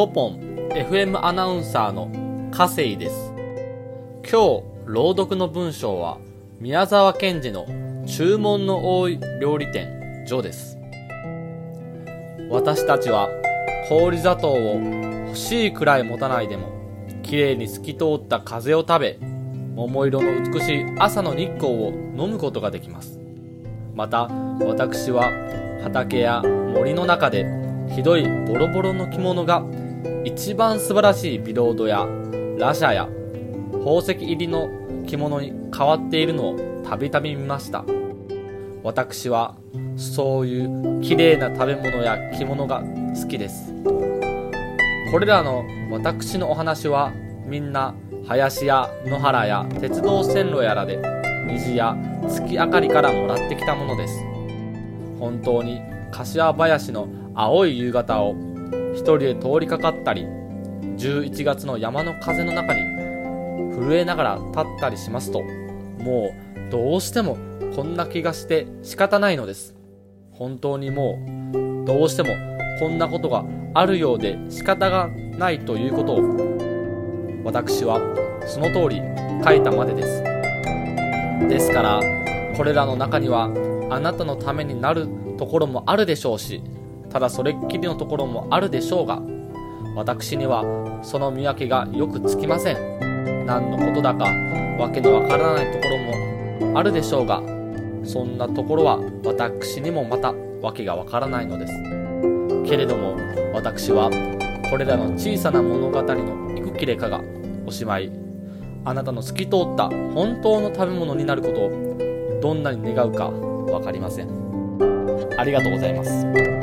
ポポン FM アナウンサーの加瀬です。今日朗読の文章は宮沢賢治の注文の多い料理店ジョです。私たちは氷砂糖を欲しいくらい持たないでも綺麗に透き通った風を食べ桃色の美しい朝の日光を飲むことができます。また私は畑や森の中でひどいボロボロの着物が一番素晴らしいビロードやラシャや宝石入りの着物に変わっているのをたびたび見ました。私はそういう綺麗な食べ物や着物が好きです。これらの私のお話はみんな林や野原や鉄道線路やらで虹や月明かりからもらってきたものです。本当に柏林の青い夕方を一人で通りかかったり11月の山の風の中に震えながら立ったりしますともうどうしてもこんな気がして仕方ないのです。本当にもうどうしてもこんなことがあるようで仕方がないということを私はその通り書いたまでです。ですからこれらの中にはあなたのためになるところもあるでしょうしただそれっきりのところもあるでしょうが私にはその見分けがよくつきません。何のことだかわけのわからないところもあるでしょうがそんなところは私にもまたわけがわからないのです。けれども私はこれらの小さな物語の幾切れかがおしまい。あなたの透き通った本当の食べ物になることをどんなに願うか分かりません。ありがとうございます。